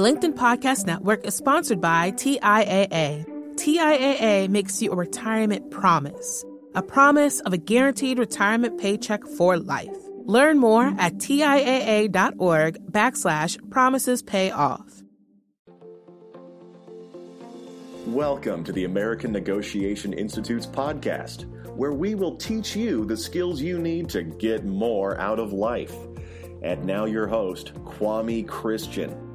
The LinkedIn Podcast Network is sponsored by TIAA. TIAA makes you a retirement promise, a promise of a guaranteed retirement paycheck for life. Learn more at TIAA.org backslash promises pay off. Welcome to the American Negotiation Institute's podcast, where we will teach you the skills you need to get more out of life. And now, your host, Kwame Christian.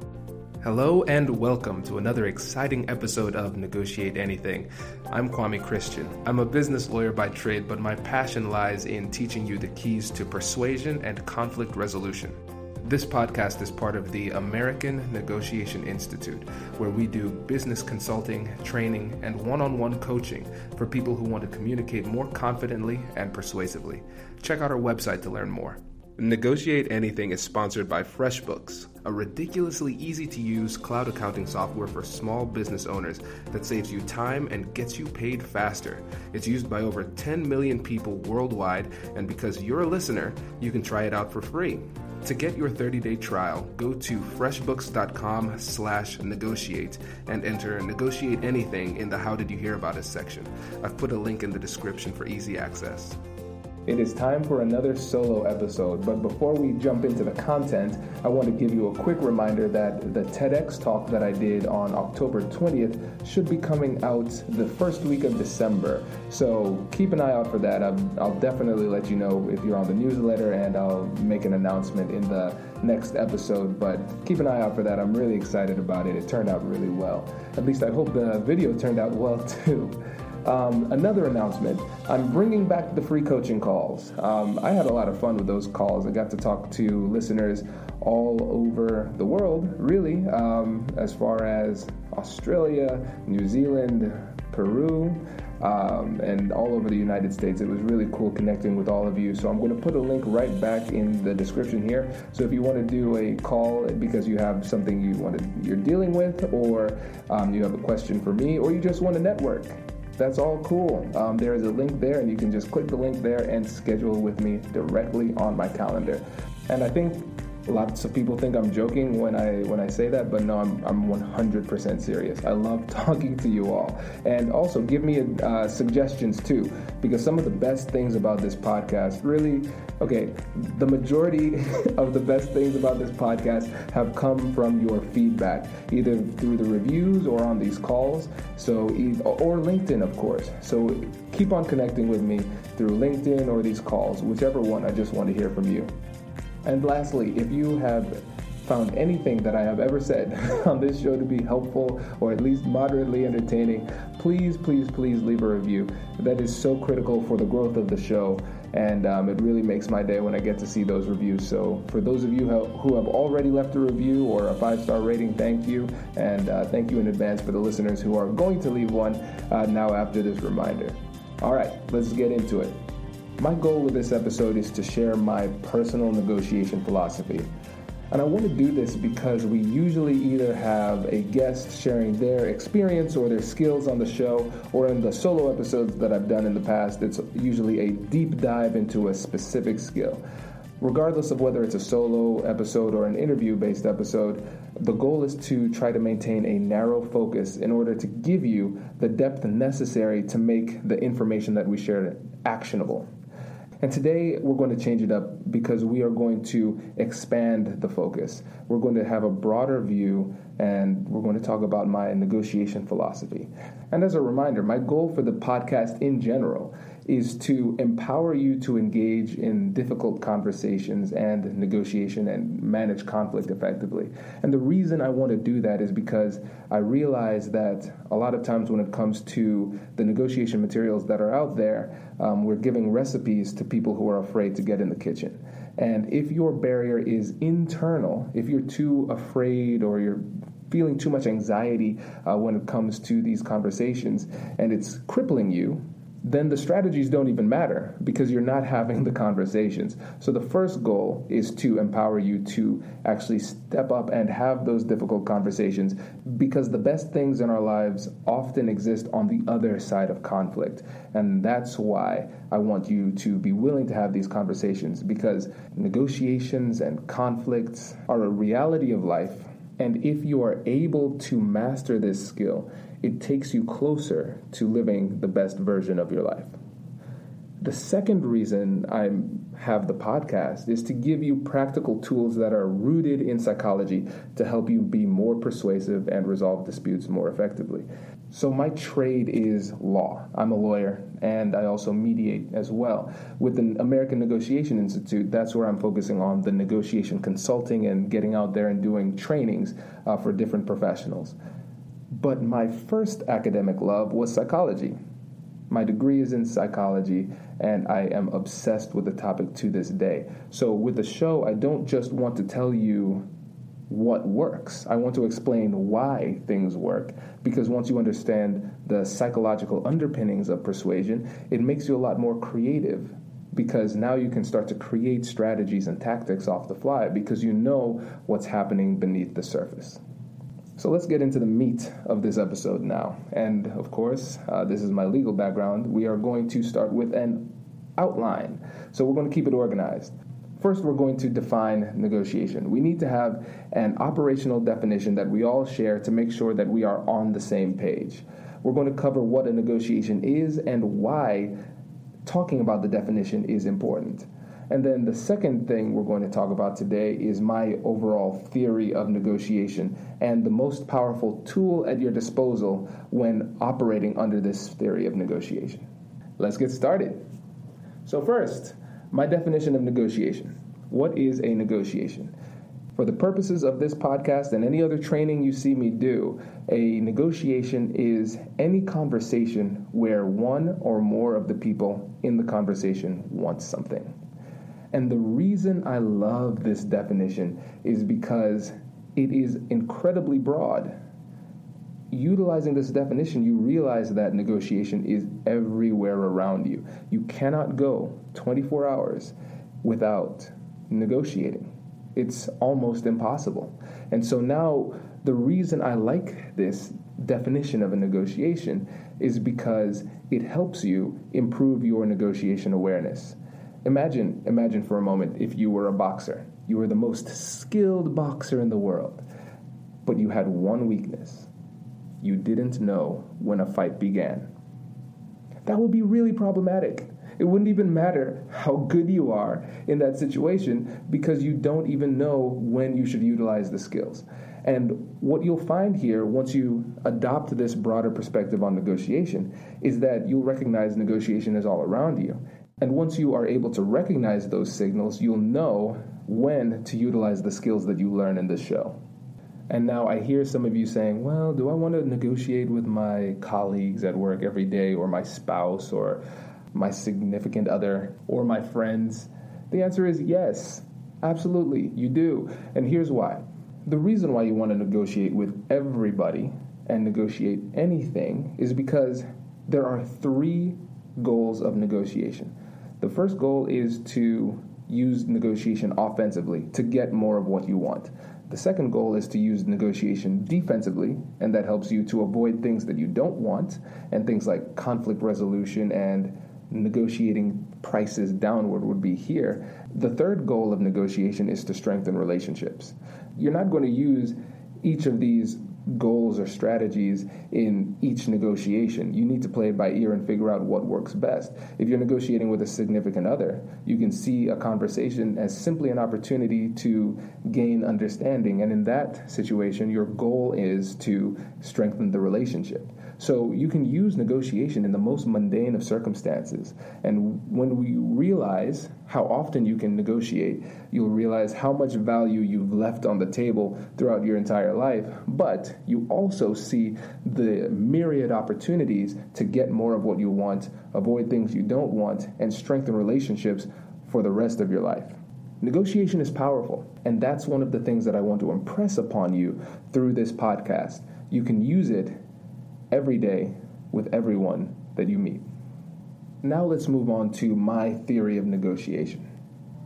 Hello and welcome to another exciting episode of Negotiate Anything. I'm Kwame Christian. I'm a business lawyer by trade, but my passion lies in teaching you the keys to persuasion and conflict resolution. This podcast is part of the American Negotiation Institute, where we do business consulting, training, and one on one coaching for people who want to communicate more confidently and persuasively. Check out our website to learn more. Negotiate Anything is sponsored by FreshBooks, a ridiculously easy to use cloud accounting software for small business owners that saves you time and gets you paid faster. It's used by over 10 million people worldwide, and because you're a listener, you can try it out for free. To get your 30-day trial, go to freshbooks.com slash negotiate and enter negotiate anything in the how did you hear about us section. I've put a link in the description for easy access. It is time for another solo episode, but before we jump into the content, I want to give you a quick reminder that the TEDx talk that I did on October 20th should be coming out the first week of December. So keep an eye out for that. I'll, I'll definitely let you know if you're on the newsletter, and I'll make an announcement in the next episode. But keep an eye out for that. I'm really excited about it. It turned out really well. At least I hope the video turned out well too. Um, another announcement I'm bringing back the free coaching calls. Um, I had a lot of fun with those calls. I got to talk to listeners all over the world, really, um, as far as Australia, New Zealand, Peru. Um, and all over the United States. It was really cool connecting with all of you. So I'm going to put a link right back in the description here. So if you want to do a call because you have something you want to, you're dealing with, or um, you have a question for me, or you just want to network, that's all cool. Um, there is a link there, and you can just click the link there and schedule with me directly on my calendar. And I think lots of people think I'm joking when I when I say that, but no, I'm I'm 100% serious. I love talking to you all, and also give me uh, suggestions too, because some of the best things about this podcast really, okay, the majority of the best things about this podcast have come from your feedback, either through the reviews or on these calls. So or LinkedIn, of course. So keep on connecting with me through LinkedIn or these calls, whichever one. I just want to hear from you. And lastly, if you have found anything that I have ever said on this show to be helpful or at least moderately entertaining, please, please, please leave a review. That is so critical for the growth of the show, and um, it really makes my day when I get to see those reviews. So, for those of you who have already left a review or a five star rating, thank you, and uh, thank you in advance for the listeners who are going to leave one uh, now after this reminder. All right, let's get into it. My goal with this episode is to share my personal negotiation philosophy. And I want to do this because we usually either have a guest sharing their experience or their skills on the show, or in the solo episodes that I've done in the past, it's usually a deep dive into a specific skill. Regardless of whether it's a solo episode or an interview based episode, the goal is to try to maintain a narrow focus in order to give you the depth necessary to make the information that we share actionable. And today we're going to change it up because we are going to expand the focus. We're going to have a broader view and we're going to talk about my negotiation philosophy. And as a reminder, my goal for the podcast in general is to empower you to engage in difficult conversations and negotiation and manage conflict effectively. And the reason I want to do that is because I realize that a lot of times when it comes to the negotiation materials that are out there, um, we're giving recipes to people who are afraid to get in the kitchen. And if your barrier is internal, if you're too afraid or you're feeling too much anxiety uh, when it comes to these conversations and it's crippling you, then the strategies don't even matter because you're not having the conversations. So the first goal is to empower you to actually step up and have those difficult conversations because the best things in our lives often exist on the other side of conflict. And that's why I want you to be willing to have these conversations because negotiations and conflicts are a reality of life And if you are able to master this skill, it takes you closer to living the best version of your life. The second reason I have the podcast is to give you practical tools that are rooted in psychology to help you be more persuasive and resolve disputes more effectively. So, my trade is law. I'm a lawyer and I also mediate as well. With the American Negotiation Institute, that's where I'm focusing on the negotiation consulting and getting out there and doing trainings uh, for different professionals. But my first academic love was psychology. My degree is in psychology, and I am obsessed with the topic to this day. So, with the show, I don't just want to tell you what works. I want to explain why things work because once you understand the psychological underpinnings of persuasion, it makes you a lot more creative because now you can start to create strategies and tactics off the fly because you know what's happening beneath the surface. So let's get into the meat of this episode now. And of course, uh, this is my legal background. We are going to start with an outline. So we're going to keep it organized. First, we're going to define negotiation. We need to have an operational definition that we all share to make sure that we are on the same page. We're going to cover what a negotiation is and why talking about the definition is important. And then the second thing we're going to talk about today is my overall theory of negotiation and the most powerful tool at your disposal when operating under this theory of negotiation. Let's get started. So, first, my definition of negotiation. What is a negotiation? For the purposes of this podcast and any other training you see me do, a negotiation is any conversation where one or more of the people in the conversation wants something. And the reason I love this definition is because it is incredibly broad. Utilizing this definition, you realize that negotiation is everywhere around you. You cannot go 24 hours without negotiating. It's almost impossible. And so now, the reason I like this definition of a negotiation is because it helps you improve your negotiation awareness. Imagine, imagine for a moment if you were a boxer. You were the most skilled boxer in the world, but you had one weakness. You didn't know when a fight began. That would be really problematic. It wouldn't even matter how good you are in that situation because you don't even know when you should utilize the skills. And what you'll find here, once you adopt this broader perspective on negotiation, is that you'll recognize negotiation is all around you. And once you are able to recognize those signals, you'll know when to utilize the skills that you learn in this show. And now I hear some of you saying, well, do I want to negotiate with my colleagues at work every day, or my spouse, or my significant other, or my friends? The answer is yes, absolutely, you do. And here's why. The reason why you want to negotiate with everybody and negotiate anything is because there are three goals of negotiation. The first goal is to use negotiation offensively to get more of what you want. The second goal is to use negotiation defensively, and that helps you to avoid things that you don't want, and things like conflict resolution and negotiating prices downward would be here. The third goal of negotiation is to strengthen relationships. You're not going to use each of these goals or strategies in each negotiation. You need to play it by ear and figure out what works best. If you're negotiating with a significant other, you can see a conversation as simply an opportunity to gain understanding. And in that situation, your goal is to strengthen the relationship. So you can use negotiation in the most mundane of circumstances. And when we realize how often you can negotiate, you'll realize how much value you've left on the table throughout your entire life. But you also see the myriad opportunities to get more of what you want, avoid things you don't want, and strengthen relationships for the rest of your life. Negotiation is powerful, and that's one of the things that I want to impress upon you through this podcast. You can use it every day with everyone that you meet. Now let's move on to my theory of negotiation.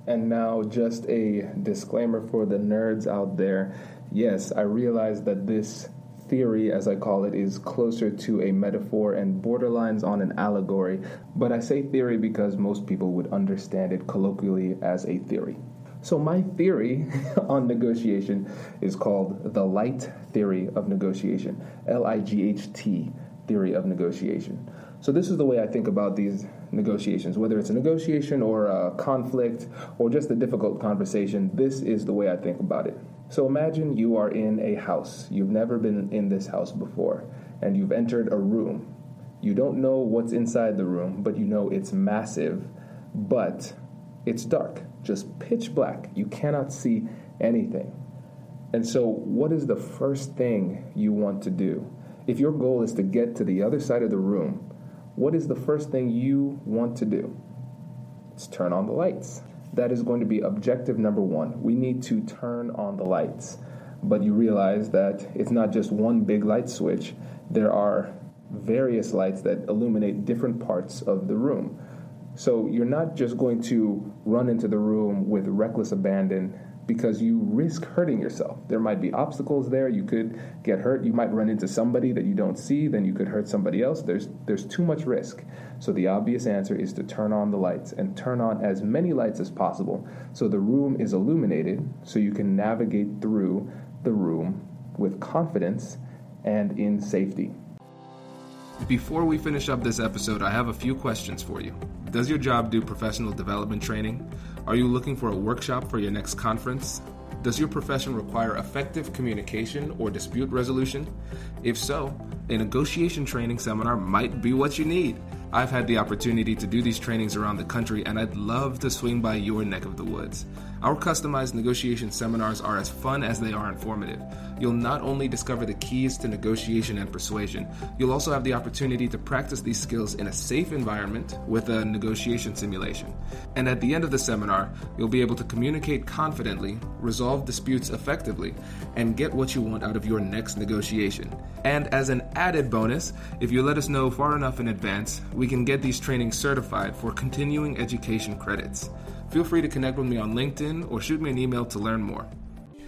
And now, just a disclaimer for the nerds out there. Yes, I realize that this theory, as I call it, is closer to a metaphor and borderlines on an allegory, but I say theory because most people would understand it colloquially as a theory. So, my theory on negotiation is called the light theory of negotiation L I G H T theory of negotiation. So, this is the way I think about these negotiations, whether it's a negotiation or a conflict or just a difficult conversation. This is the way I think about it. So, imagine you are in a house. You've never been in this house before, and you've entered a room. You don't know what's inside the room, but you know it's massive, but it's dark just pitch black. You cannot see anything. And so, what is the first thing you want to do? If your goal is to get to the other side of the room, what is the first thing you want to do? It's turn on the lights. That is going to be objective number one. We need to turn on the lights. But you realize that it's not just one big light switch, there are various lights that illuminate different parts of the room. So you're not just going to run into the room with reckless abandon because you risk hurting yourself. There might be obstacles there. You could get hurt. You might run into somebody that you don't see, then you could hurt somebody else. There's there's too much risk. So the obvious answer is to turn on the lights and turn on as many lights as possible so the room is illuminated so you can navigate through the room with confidence and in safety. Before we finish up this episode, I have a few questions for you. Does your job do professional development training? Are you looking for a workshop for your next conference? Does your profession require effective communication or dispute resolution? If so, a negotiation training seminar might be what you need. I've had the opportunity to do these trainings around the country, and I'd love to swing by your neck of the woods. Our customized negotiation seminars are as fun as they are informative. You'll not only discover the keys to negotiation and persuasion, you'll also have the opportunity to practice these skills in a safe environment with a negotiation simulation. And at the end of the seminar, you'll be able to communicate confidently, resolve disputes effectively, and get what you want out of your next negotiation. And as an added bonus, if you let us know far enough in advance, we can get these trainings certified for continuing education credits. Feel free to connect with me on LinkedIn or shoot me an email to learn more.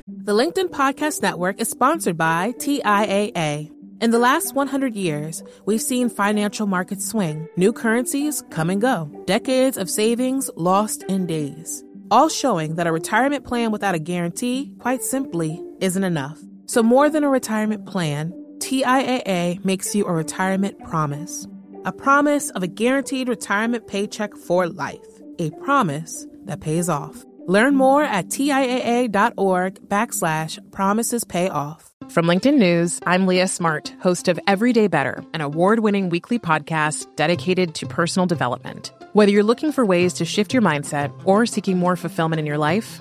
The LinkedIn Podcast Network is sponsored by TIAA. In the last 100 years, we've seen financial markets swing, new currencies come and go, decades of savings lost in days, all showing that a retirement plan without a guarantee, quite simply, isn't enough. So, more than a retirement plan, TIAA makes you a retirement promise. A promise of a guaranteed retirement paycheck for life. A promise that pays off. Learn more at TIAA.org backslash promises pay off. From LinkedIn News, I'm Leah Smart, host of Everyday Better, an award winning weekly podcast dedicated to personal development. Whether you're looking for ways to shift your mindset or seeking more fulfillment in your life,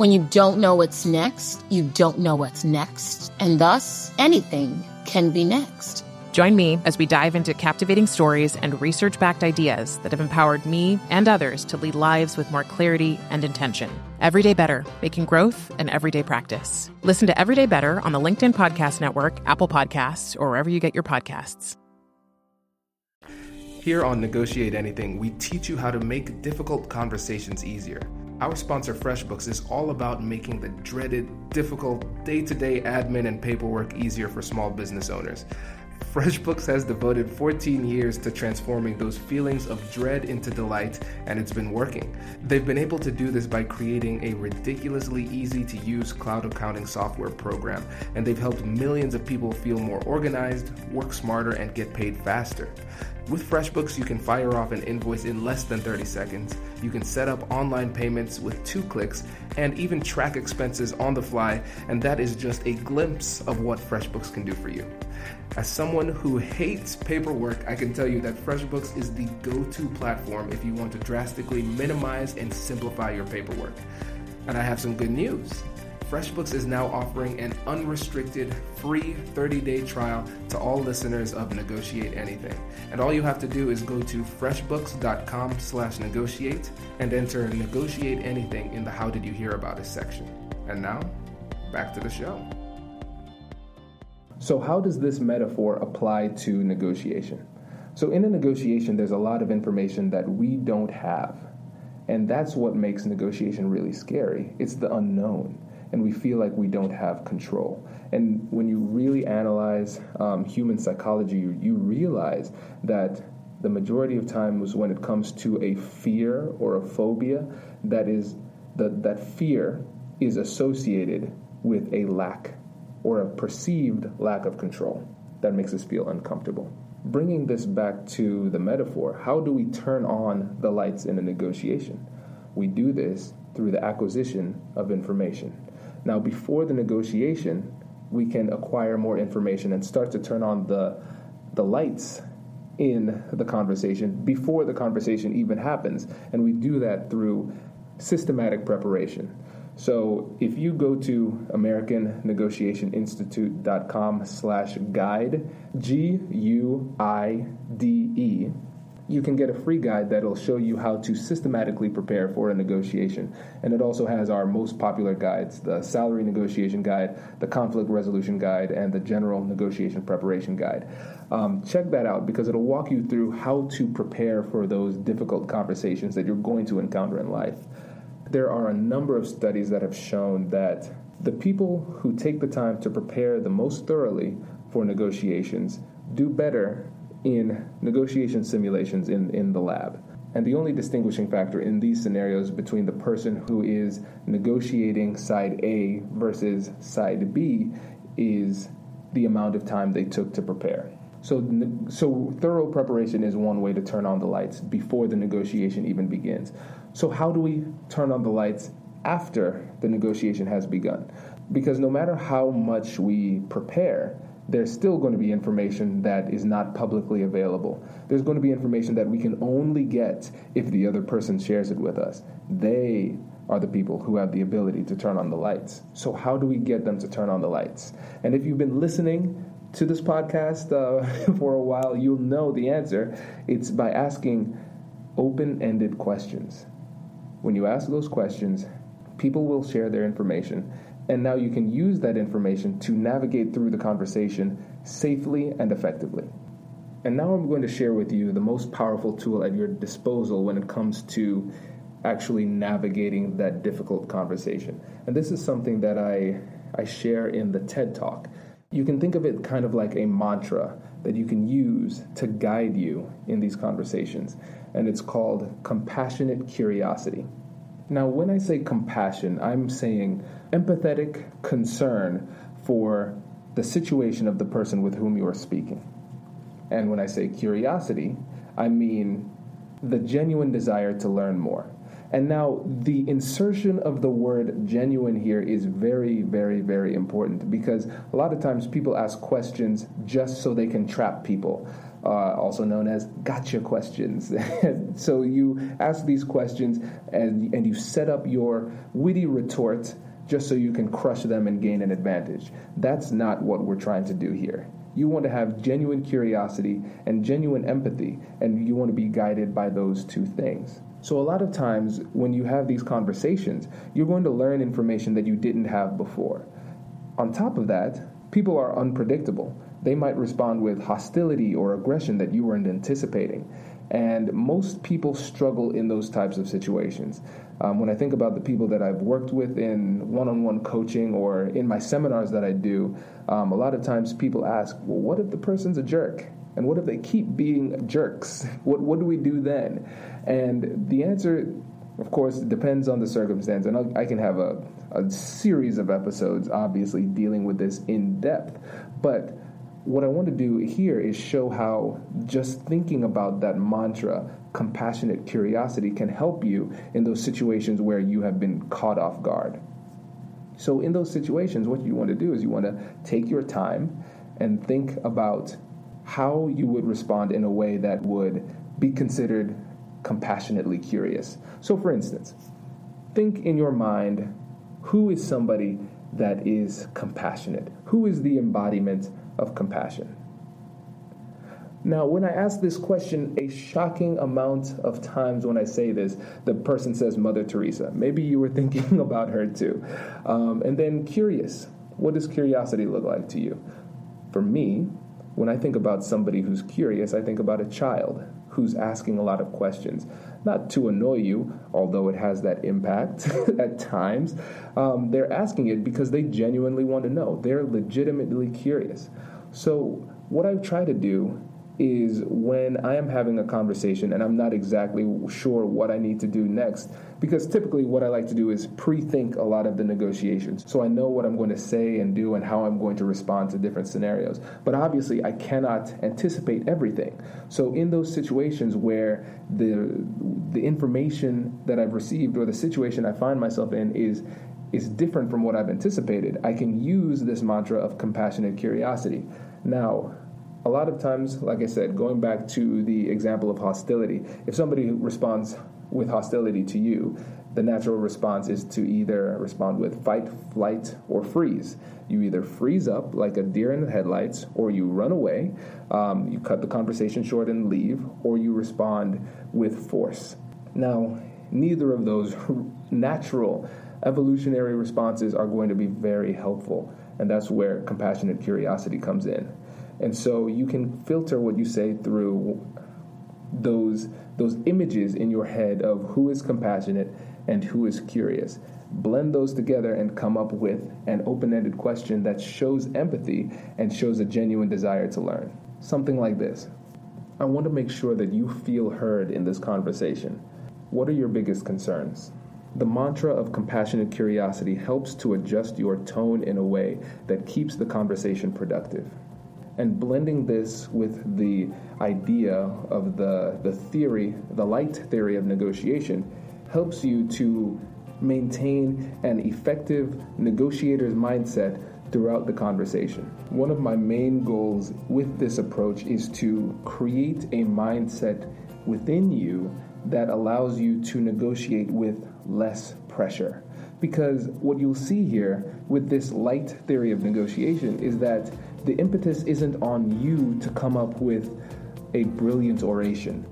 When you don't know what's next, you don't know what's next. And thus, anything can be next. Join me as we dive into captivating stories and research backed ideas that have empowered me and others to lead lives with more clarity and intention. Everyday Better, making growth an everyday practice. Listen to Everyday Better on the LinkedIn Podcast Network, Apple Podcasts, or wherever you get your podcasts. Here on Negotiate Anything, we teach you how to make difficult conversations easier. Our sponsor, FreshBooks, is all about making the dreaded, difficult day to day admin and paperwork easier for small business owners. FreshBooks has devoted 14 years to transforming those feelings of dread into delight, and it's been working. They've been able to do this by creating a ridiculously easy to use cloud accounting software program, and they've helped millions of people feel more organized, work smarter, and get paid faster. With FreshBooks, you can fire off an invoice in less than 30 seconds. You can set up online payments with two clicks and even track expenses on the fly, and that is just a glimpse of what FreshBooks can do for you. As someone who hates paperwork, I can tell you that FreshBooks is the go to platform if you want to drastically minimize and simplify your paperwork. And I have some good news. FreshBooks is now offering an unrestricted free 30-day trial to all listeners of Negotiate Anything. And all you have to do is go to freshbooks.com slash negotiate and enter Negotiate Anything in the How Did You Hear About Us section. And now, back to the show. So, how does this metaphor apply to negotiation? So, in a negotiation, there's a lot of information that we don't have. And that's what makes negotiation really scary. It's the unknown, and we feel like we don't have control. And when you really analyze um, human psychology, you, you realize that the majority of times when it comes to a fear or a phobia, that is that that fear is associated with a lack or a perceived lack of control that makes us feel uncomfortable. Bringing this back to the metaphor, how do we turn on the lights in a negotiation? We do this through the acquisition of information. Now, before the negotiation, we can acquire more information and start to turn on the, the lights in the conversation before the conversation even happens. And we do that through systematic preparation. So if you go to AmericanNegotiationInstitute.com slash guide, G-U-I-D-E, you can get a free guide that'll show you how to systematically prepare for a negotiation. And it also has our most popular guides the salary negotiation guide, the conflict resolution guide, and the general negotiation preparation guide. Um, check that out because it'll walk you through how to prepare for those difficult conversations that you're going to encounter in life. There are a number of studies that have shown that the people who take the time to prepare the most thoroughly for negotiations do better in negotiation simulations in, in the lab. And the only distinguishing factor in these scenarios between the person who is negotiating side A versus side B is the amount of time they took to prepare. So, so thorough preparation is one way to turn on the lights before the negotiation even begins. So, how do we turn on the lights after the negotiation has begun? Because no matter how much we prepare, there's still going to be information that is not publicly available. There's going to be information that we can only get if the other person shares it with us. They are the people who have the ability to turn on the lights. So, how do we get them to turn on the lights? And if you've been listening to this podcast uh, for a while, you'll know the answer. It's by asking open ended questions. When you ask those questions, people will share their information and now you can use that information to navigate through the conversation safely and effectively. And now I'm going to share with you the most powerful tool at your disposal when it comes to actually navigating that difficult conversation. And this is something that I, I share in the TED Talk. You can think of it kind of like a mantra that you can use to guide you in these conversations. And it's called compassionate curiosity. Now, when I say compassion, I'm saying empathetic concern for the situation of the person with whom you are speaking. And when I say curiosity, I mean the genuine desire to learn more. And now, the insertion of the word genuine here is very, very, very important because a lot of times people ask questions just so they can trap people uh, also known as gotcha questions. so you ask these questions and, and you set up your witty retort just so you can crush them and gain an advantage. That's not what we're trying to do here. You want to have genuine curiosity and genuine empathy, and you want to be guided by those two things. So, a lot of times when you have these conversations, you're going to learn information that you didn't have before. On top of that, people are unpredictable they might respond with hostility or aggression that you weren't anticipating. And most people struggle in those types of situations. Um, when I think about the people that I've worked with in one on one coaching or in my seminars that I do, um, a lot of times people ask, well, what if the person's a jerk? And what if they keep being jerks? What, what do we do then? And the answer, of course, depends on the circumstance. And I'll, I can have a, a series of episodes, obviously, dealing with this in depth. But what I want to do here is show how just thinking about that mantra, compassionate curiosity, can help you in those situations where you have been caught off guard. So, in those situations, what you want to do is you want to take your time and think about how you would respond in a way that would be considered compassionately curious. So, for instance, think in your mind who is somebody that is compassionate? Who is the embodiment of compassion. Now, when I ask this question, a shocking amount of times when I say this, the person says Mother Teresa. Maybe you were thinking about her too. Um, and then curious. What does curiosity look like to you? For me, when I think about somebody who's curious, I think about a child who's asking a lot of questions. Not to annoy you, although it has that impact at times. Um, they're asking it because they genuinely want to know. They're legitimately curious. So, what I try to do is when I am having a conversation and I'm not exactly sure what I need to do next. Because typically, what I like to do is pre think a lot of the negotiations. So I know what I'm going to say and do and how I'm going to respond to different scenarios. But obviously, I cannot anticipate everything. So, in those situations where the, the information that I've received or the situation I find myself in is is different from what I've anticipated, I can use this mantra of compassionate curiosity. Now, a lot of times, like I said, going back to the example of hostility, if somebody responds with hostility to you, the natural response is to either respond with fight, flight, or freeze. You either freeze up like a deer in the headlights, or you run away, um, you cut the conversation short and leave, or you respond with force. Now, neither of those natural evolutionary responses are going to be very helpful, and that's where compassionate curiosity comes in. And so you can filter what you say through those those images in your head of who is compassionate and who is curious. Blend those together and come up with an open-ended question that shows empathy and shows a genuine desire to learn. Something like this. I want to make sure that you feel heard in this conversation. What are your biggest concerns? The mantra of compassionate curiosity helps to adjust your tone in a way that keeps the conversation productive and blending this with the idea of the, the theory, the light theory of negotiation, helps you to maintain an effective negotiator's mindset throughout the conversation. One of my main goals with this approach is to create a mindset within you that allows you to negotiate with less pressure. Because what you'll see here with this light theory of negotiation is that the impetus isn't on you to come up with a brilliant oration.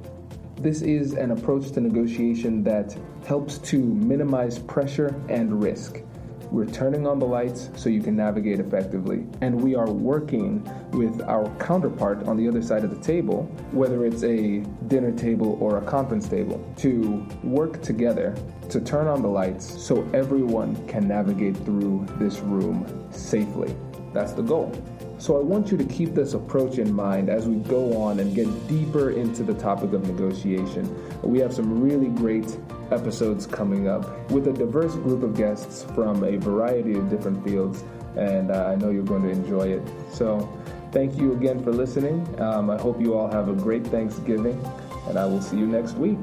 This is an approach to negotiation that helps to minimize pressure and risk. We're turning on the lights so you can navigate effectively. And we are working with our counterpart on the other side of the table, whether it's a dinner table or a conference table, to work together to turn on the lights so everyone can navigate through this room safely. That's the goal. So I want you to keep this approach in mind as we go on and get deeper into the topic of negotiation. We have some really great episodes coming up with a diverse group of guests from a variety of different fields, and uh, I know you're going to enjoy it. So thank you again for listening. Um, I hope you all have a great Thanksgiving, and I will see you next week.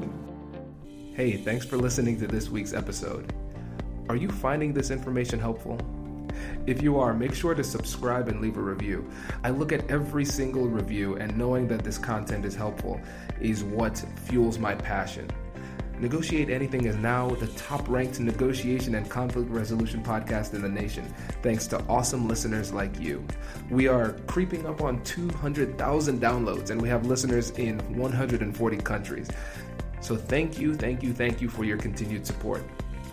Hey, thanks for listening to this week's episode. Are you finding this information helpful? If you are, make sure to subscribe and leave a review. I look at every single review, and knowing that this content is helpful is what fuels my passion. Negotiate Anything is now the top ranked negotiation and conflict resolution podcast in the nation, thanks to awesome listeners like you. We are creeping up on 200,000 downloads, and we have listeners in 140 countries. So, thank you, thank you, thank you for your continued support.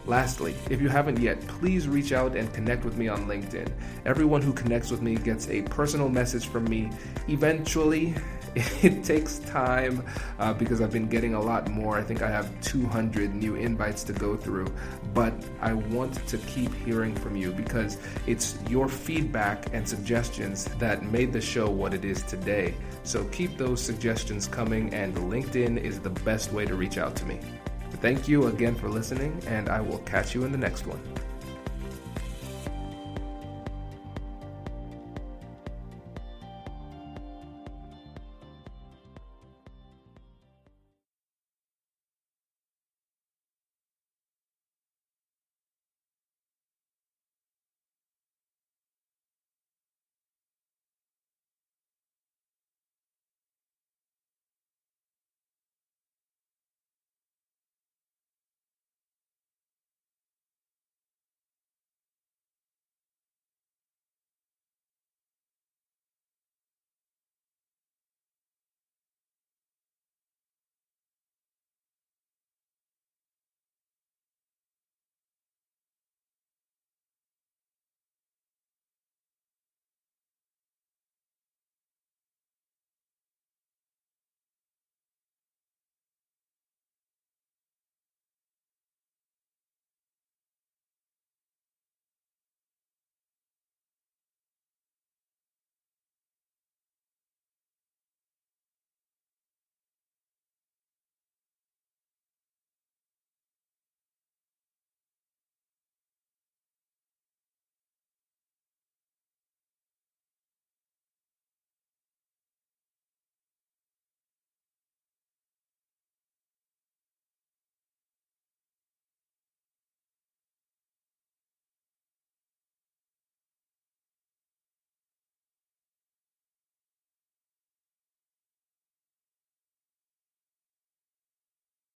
Lastly, if you haven't yet, please reach out and connect with me on LinkedIn. Everyone who connects with me gets a personal message from me. Eventually, it takes time uh, because I've been getting a lot more. I think I have 200 new invites to go through, but I want to keep hearing from you because it's your feedback and suggestions that made the show what it is today. So keep those suggestions coming, and LinkedIn is the best way to reach out to me. Thank you again for listening, and I will catch you in the next one.